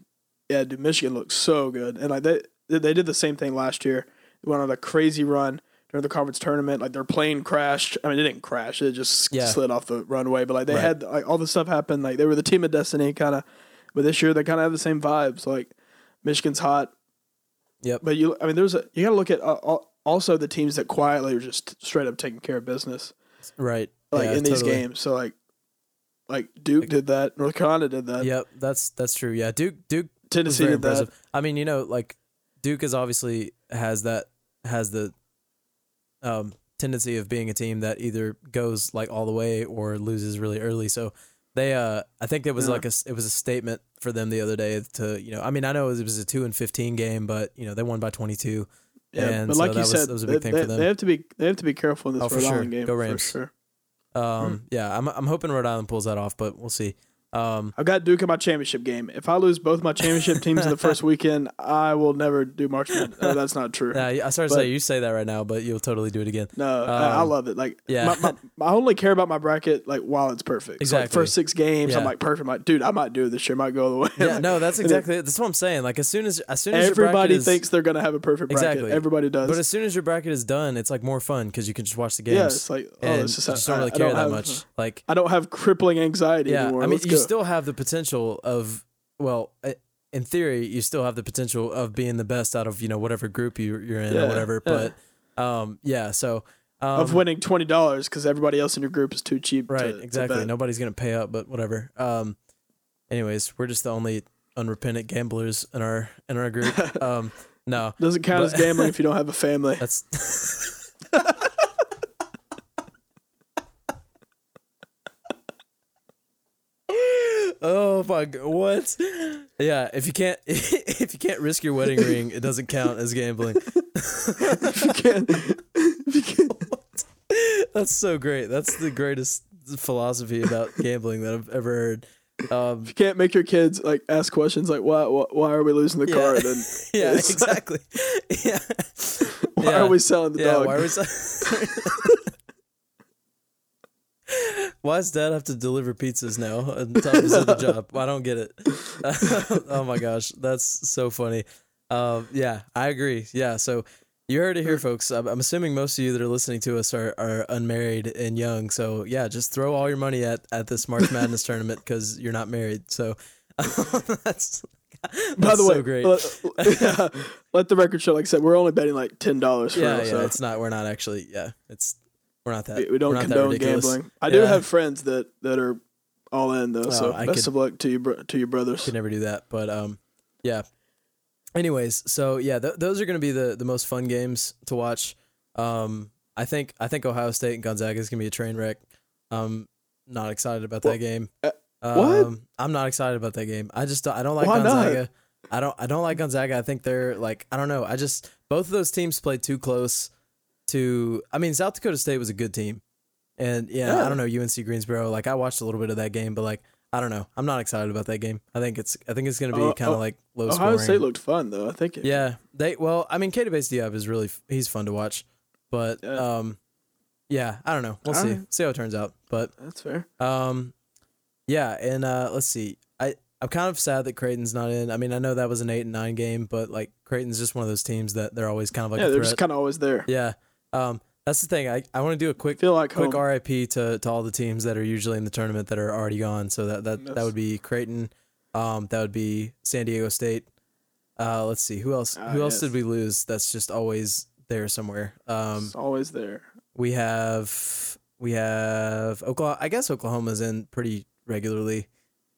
yeah, dude, Michigan looks so good. And like they they did the same thing last year. They went on a crazy run during the conference tournament. Like their plane crashed. I mean, it didn't crash; it just Yeah. slid off the runway. But like they Right. had like all the stuff happen. Like they were the team of destiny, kind of. But this year they kind of have the same vibes. Like Michigan's hot. Yep. But you, I mean, there's a you got to look at uh, also the teams that quietly are just straight up taking care of business Right. like Yeah, in these totally. games. So like, like Duke did that, North Carolina did that, Yep, that's that's true. Yeah, Duke Duke Tennessee did that. I mean, you know, like Duke is obviously has that has the um tendency of being a team that either goes like all the way or loses really early. So they, uh, I think it was Yeah. like a it was a statement for them the other day to you know I mean I know it was a two and fifteen game, but you know they won by twenty two. Yeah, And but so like that you was- said, that was a they, big thing for them. they have to be they have to be careful in this Oh, for Rhode sure. Island game. Go for Rams. sure. Um, yeah, I'm I'm hoping Rhode Island pulls that off, but we'll see. Um, I've got Duke in my championship game. If I lose both my championship teams in the first weekend, I will never do March Madness. No, that's not true. yeah, I started to say you say that right now, but you'll totally do it again. No, I, I Um, love it. Like, yeah. my, my, I only care about my bracket like while it's perfect. So, like, Exactly. first six games, I'm like perfect. I'm like, dude, I might do it this year. I might go all the way. Yeah, Like, no, that's then exactly it. That's what I'm saying. Like as soon as as soon as Everybody is, thinks they're gonna have a perfect bracket. Exactly. Everybody does. But as soon as your bracket is done, it's like more fun because you can just watch the games. yeah, it's like, oh, and it's just, you just don't I- really care don't that have- much. Like, I don't have crippling anxiety yeah, anymore. I mean, Let's you go. Still have the potential of, well, in theory, you still have the potential of being the best out of you know whatever group you, you're in Yeah, or whatever. yeah. But, um, yeah, so um, of winning twenty dollars because everybody else in your group is too cheap. right, to, to exactly. bet. Nobody's gonna pay up, but whatever. Um, anyways, we're just the only unrepentant gamblers in our in our group. um, no, Doesn't count But- as gambling if you don't have a family. That's. oh my god! What? Yeah, if you can't if you can't risk your wedding ring, it doesn't count as gambling. if you can, if you can. That's so great. That's the greatest philosophy about gambling that I've ever heard. Um, If you can't make your kids like ask questions like why why, why are we losing the Yeah. car? Then yeah, exactly. Yeah. why Yeah. are we selling the yeah, dog? why are we Why does dad have to deliver pizzas now on top of his other job? I don't get it. oh my gosh, that's so funny. Um, yeah, I agree. Yeah, so you heard it here, folks. I'm, I'm assuming most of you that are listening to us are, are unmarried and young. So yeah, just throw all your money at, at this March Madness tournament because you're not married. So that's, that's By the way, so great. Let, yeah, let the record show. Like I said, we're only betting like ten dollars for yeah, yeah, so it's not. We're not actually. Yeah, it's we're not that. we, don't not condone gambling. I do have friends that that are all in though. so Oh, I best could- of luck to you, bro- to your brothers. could never do that. But um, yeah. Anyways, so yeah, th- those are going to be the the most fun games to watch. Um, I think I think Ohio State and Gonzaga is going to be a train wreck. Um, not excited about that game. uh, Um, I'm not excited about that game. I just I don't like Why not? Gonzaga. I don't I don't like Gonzaga. I think they're like I don't know. I just both of those teams played too close to. I mean, South Dakota State was a good team, and yeah, Yeah. I don't know UNC Greensboro. Like I watched a little bit of that game, but like I don't know. I'm not excited about that game. I think it's I think it's going to be Oh, kind of oh, like low Ohio scoring. State looked fun though. I think. It, yeah, they well, I mean, Bates-Diop is really he's fun to watch, but Yeah. um, yeah, I don't know. We'll see Alright. see how it turns out, but that's fair. um, yeah, and uh, let's see. I I'm kind of sad that Creighton's not in. I mean, I know that was an eight and nine game, but like Creighton's just one of those teams that they're always kind of like yeah, they're just kind of always there. yeah. Um, that's the thing. I I want to do a quick feel like quick home. RIP to to all the teams that are usually in the tournament that are already gone. So that that that would be Creighton. Um, that would be San Diego State. Uh, let's see who else. Ah, who else yes. did we lose? That's just always there somewhere. Um, it's always there. we have we have Oklahoma. I guess Oklahoma's in pretty regularly.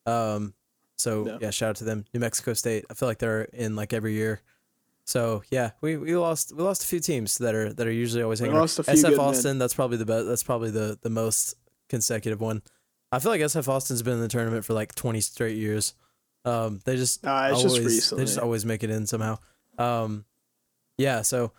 Um, so Yeah. yeah, shout out to them. New Mexico State. I feel like they're in like every year. So yeah, we, we lost we lost a few teams that are that are usually always hanging. lost a few SF men. Austin. That's probably the best. That's probably the the most consecutive one. I feel like SF Austin's been in the tournament for like twenty straight years. Um, they just Nah, it's always just they just always make it in somehow. Um, yeah. So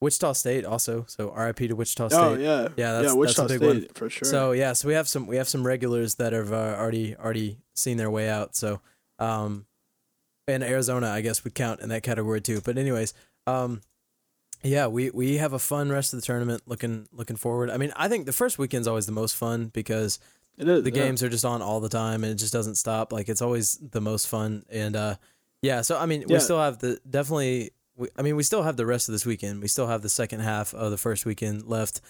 Wichita State also. So RIP to Wichita State. oh yeah, Yeah, that's- yeah. Wichita that's a big State one. for sure. So yeah, so we have some we have some regulars that have uh, already already seen their way out. So um, and Arizona, I guess, would count in that category too. But anyways, um, yeah, we we have a fun rest of the tournament. Looking looking forward. I mean, I think the first weekend's always the most fun because is the yeah. games are just on all the time and it just doesn't stop. Like it's always the most fun. And uh, yeah, so I mean, we still have the definitely. We, I mean, we still have the rest of this weekend. We still have the second half of the first weekend left.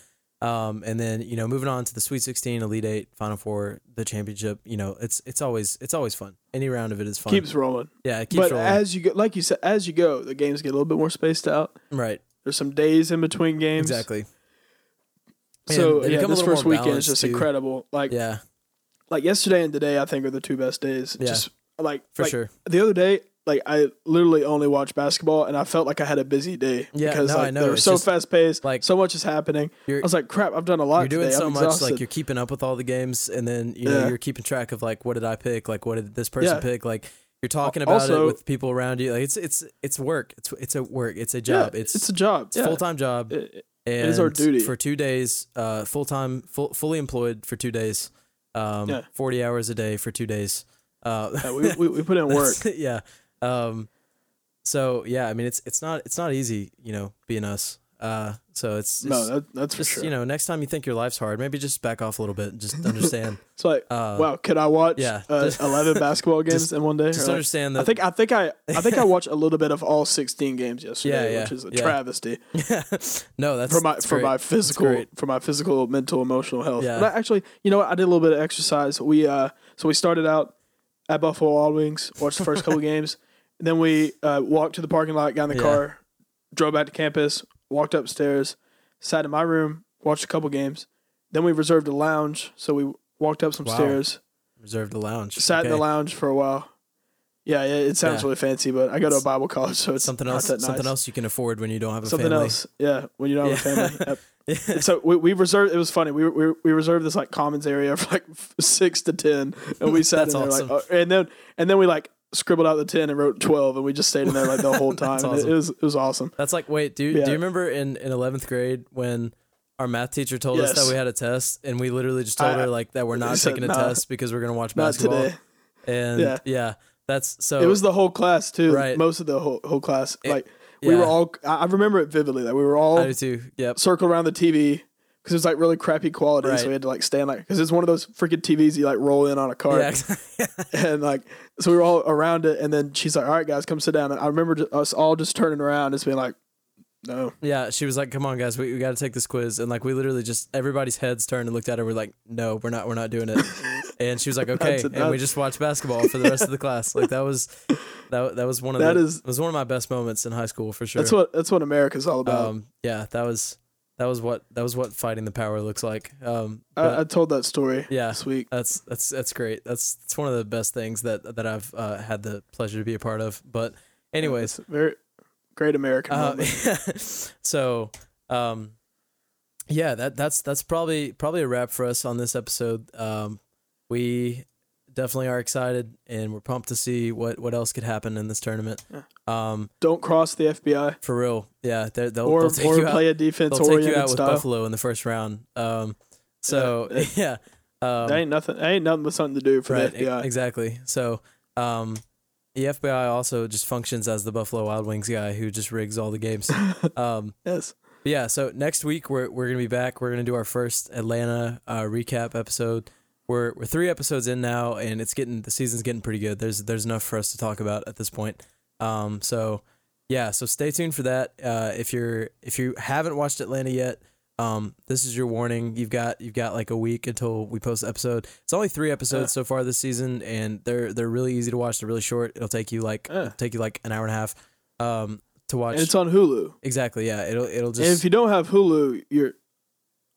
Um, and then you know, moving on to the Sweet Sixteen, Elite Eight, Final Four, the championship. You know, it's it's always it's always fun. Any round of it is fun. keeps rolling. yeah, it keeps but rolling. as you go, like you said, as you go, the games get a little bit more spaced out. right, There's some days in between games. exactly. So yeah, this first weekend is just too. incredible. Like Yeah, like yesterday and today, I think are the two best days. Yeah. Just like for like, sure. The other day, like I literally only watch basketball, and I felt like I had a busy day Yeah, because no, like I know. they were It's so just, fast paced, like, so much is happening. I was like, crap, I've done a lot you're doing today. so I'm much exhausted. like you're keeping up with all the games and then you know Yeah. you're keeping track of like what did I pick? Like what did this person Yeah. pick? Like you're talking about it with people around you. Like it's it's it's work. It's it's a work. It's a Yeah, job. it's it's a job. it's yeah. a full time job. It- and is our duty. for two days. Uh, full time, full, fully employed for two days. Um, Yeah. forty hours a day for two days. Uh, yeah, we, we we put in work. yeah. Um, so yeah, I mean, it's it's not it's not easy, you know, being us. Uh, so it's, no, that, that's for just sure. you know, next time you think your life's hard, maybe just back off a little bit and just understand. it's like, Uh, wow, could I watch yeah, uh, just- eleven basketball games just- in one day? Just like, understand that. I think I think I I think I watched a little bit of all sixteen games yesterday, Yeah, yeah, which is a yeah. travesty no, that's for my that's for great. my physical for my physical, mental, emotional health. Yeah. But I actually, you know what? I did a little bit of exercise. We uh, so we started out at Buffalo Wild Wings, watched the first couple games, then we uh, walked to the parking lot, got in the Yeah. car, drove back to campus, walked upstairs, sat in my room, watched a couple games. Then we reserved a lounge, so we walked up some Wow. stairs, reserved a lounge. sat in the lounge for a while. Yeah, yeah, it sounds Yeah. really fancy, but I go to a Bible college, so it's Something else. Something else you can afford when you don't have a Something family. else, yeah. When you don't have a family, Yep. So we, we reserved. It was funny. We, we we reserved this like commons area for like six to ten, and we sat in there awesome. like, uh, and then and then we like scribbled out the ten and wrote twelve, and we just stayed in there like the whole time. Awesome. it, was it was awesome. That's like, wait, do you, do you remember in in eleventh grade when our math teacher told us that we had a test and we literally just told I- her like that we're not taking a "Nah, test because we're gonna watch basketball. today. And yeah. Yeah. that's so. It was the whole class too. Right. Most of the whole whole class. It- like we yeah. were all. I remember it vividly. Like we were all I do too. Yep. circled around the TV. Because it was like really crappy quality, Right. so we had to like stand like because it's one of those freaking TVs you like roll in on a cart. Yeah. and like so we were all around it and then she's like all right guys come sit down and i remember ju- us all just turning around and just being like no yeah. She was like, "Come on, guys, we, we got to take this quiz." And like, we literally just everybody's heads turned and looked at her. We're like, "No, we're not. We're not doing it." And she was like, "Okay," and we just watched basketball for the rest of the class. Like that was that that was one of That the is- was one of my best moments in high school for sure. that's what that's what america's all about um yeah that was that was what that was what fighting the power looks like. Um I, I told that story yeah this week. that's that's that's great. That's that's one of the best things that that i've uh, had the pleasure to be a part of. But anyways. Very great american uh, so um yeah that that's that's probably probably a wrap for us on this episode. Um we definitely are excited and we're pumped to see what what else could happen in this tournament um don't cross the fbi for real yeah they'll, or they'll take or you out play a defense they'll take you out with style Buffalo in the first round. Um, so Yeah. yeah, um, that ain't nothing that ain't nothing but something to do for right, the fbi exactly. So um, the FBI also just functions as the Buffalo Wild Wings guy who just rigs all the games. um, yes yeah, so next week we're we're gonna be back. We're gonna do our first Atlanta uh, recap episode. We're we're three episodes in now, and it's getting the season's getting pretty good. There's there's enough for us to talk about at this point. Um, so yeah, so stay tuned for that. Uh, if you're if you haven't watched Atlanta yet, um, this is your warning. You've got you've got like a week until we post the episode. It's only three episodes Yeah. so far this season, and they're they're really easy to watch. They're really short. It'll take you like it'll take you like an hour and a half um, to watch. and it's on hulu exactly, yeah. It'll it'll just and if you don't have hulu you're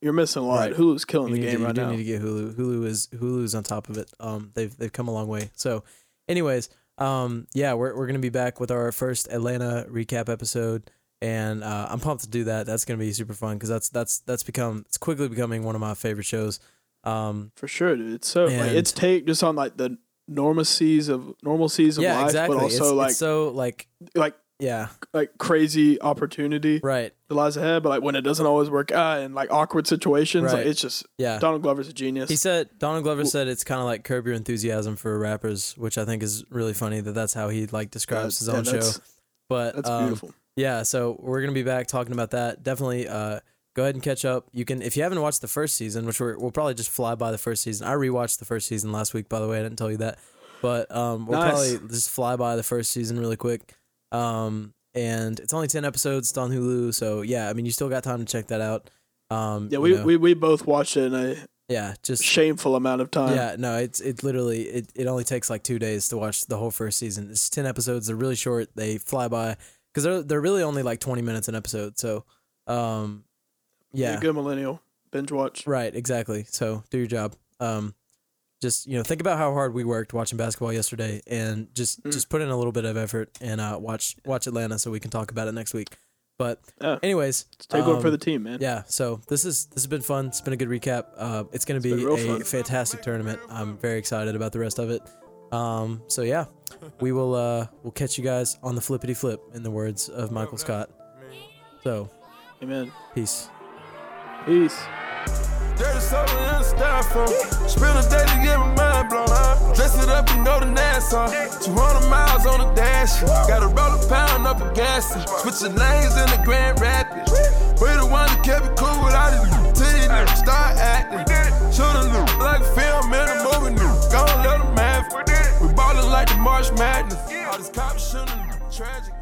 you're missing a lot Right. hulu's killing you the to- game you right do now need to get Hulu. Hulu is Hulu's on top of it. Um, they've they've come a long way. So, anyways, um, yeah, we're we're gonna be back with our first Atlanta recap episode, and uh, I'm pumped to do that. That's gonna be super fun because that's that's that's become it's quickly becoming one of my favorite shows. Um, for sure dude it's so like it's take just on like the normalcies of normalcies of yeah, life exactly. but also it's, like it's so like like yeah, like crazy opportunity right, that lies ahead, but like when it doesn't always work out and like awkward situations, Right. like it's just yeah. Donald Glover's a genius. He said Donald Glover said it's kind of like Curb Your Enthusiasm for rappers, which I think is really funny that that's how he like describes his Yeah, own show. that's- But That's um, beautiful. Yeah, so we're gonna be back talking about that. Definitely, uh, go ahead and catch up. You can if you haven't watched the first season, which we're, we'll probably just fly by the first season. I rewatched the first season last week, by the way. I didn't tell you that, but um, we'll Nice. probably just fly by the first season really quick. Um, and it's only ten episodes. It's on Hulu, so yeah, I mean you still got time to check that out. Um, Yeah, you we, know, we we both watched it in a yeah, just shameful amount of time. yeah, no, it's it literally it, it only takes like two days to watch the whole first season. It's ten episodes. They're really short. They fly by because they're they're really only like twenty minutes an episode. So, um, yeah, good millennial binge watch. right, exactly. So do your job. Um, just you know think about how hard we worked watching basketball yesterday, and just Mm. just put in a little bit of effort and uh, watch watch Atlanta so we can talk about it next week. But Yeah. anyways, Take one for um, the team, man. yeah, so this is this has been fun. It's been a good recap. Uh, it's going to be a fun. fantastic tournament. I'm very excited about the rest of it. Um, so yeah, we will uh, we'll catch you guys on the flippity flip, in the words of Michael Scott. So Amen. peace. Peace. Dirty something in the styrofoam. Spend a day to get my mind blown. Dress it up and go to Nassau. 200 miles on the dash. Got to roll a pound up a gas. Switching lanes in the Grand Rapids. We the one that kept it cool without it. Till you start acting. Looked like film in a movie. Gonna let them have it. We ballin' like the March Madness. All this cop shooting tragic.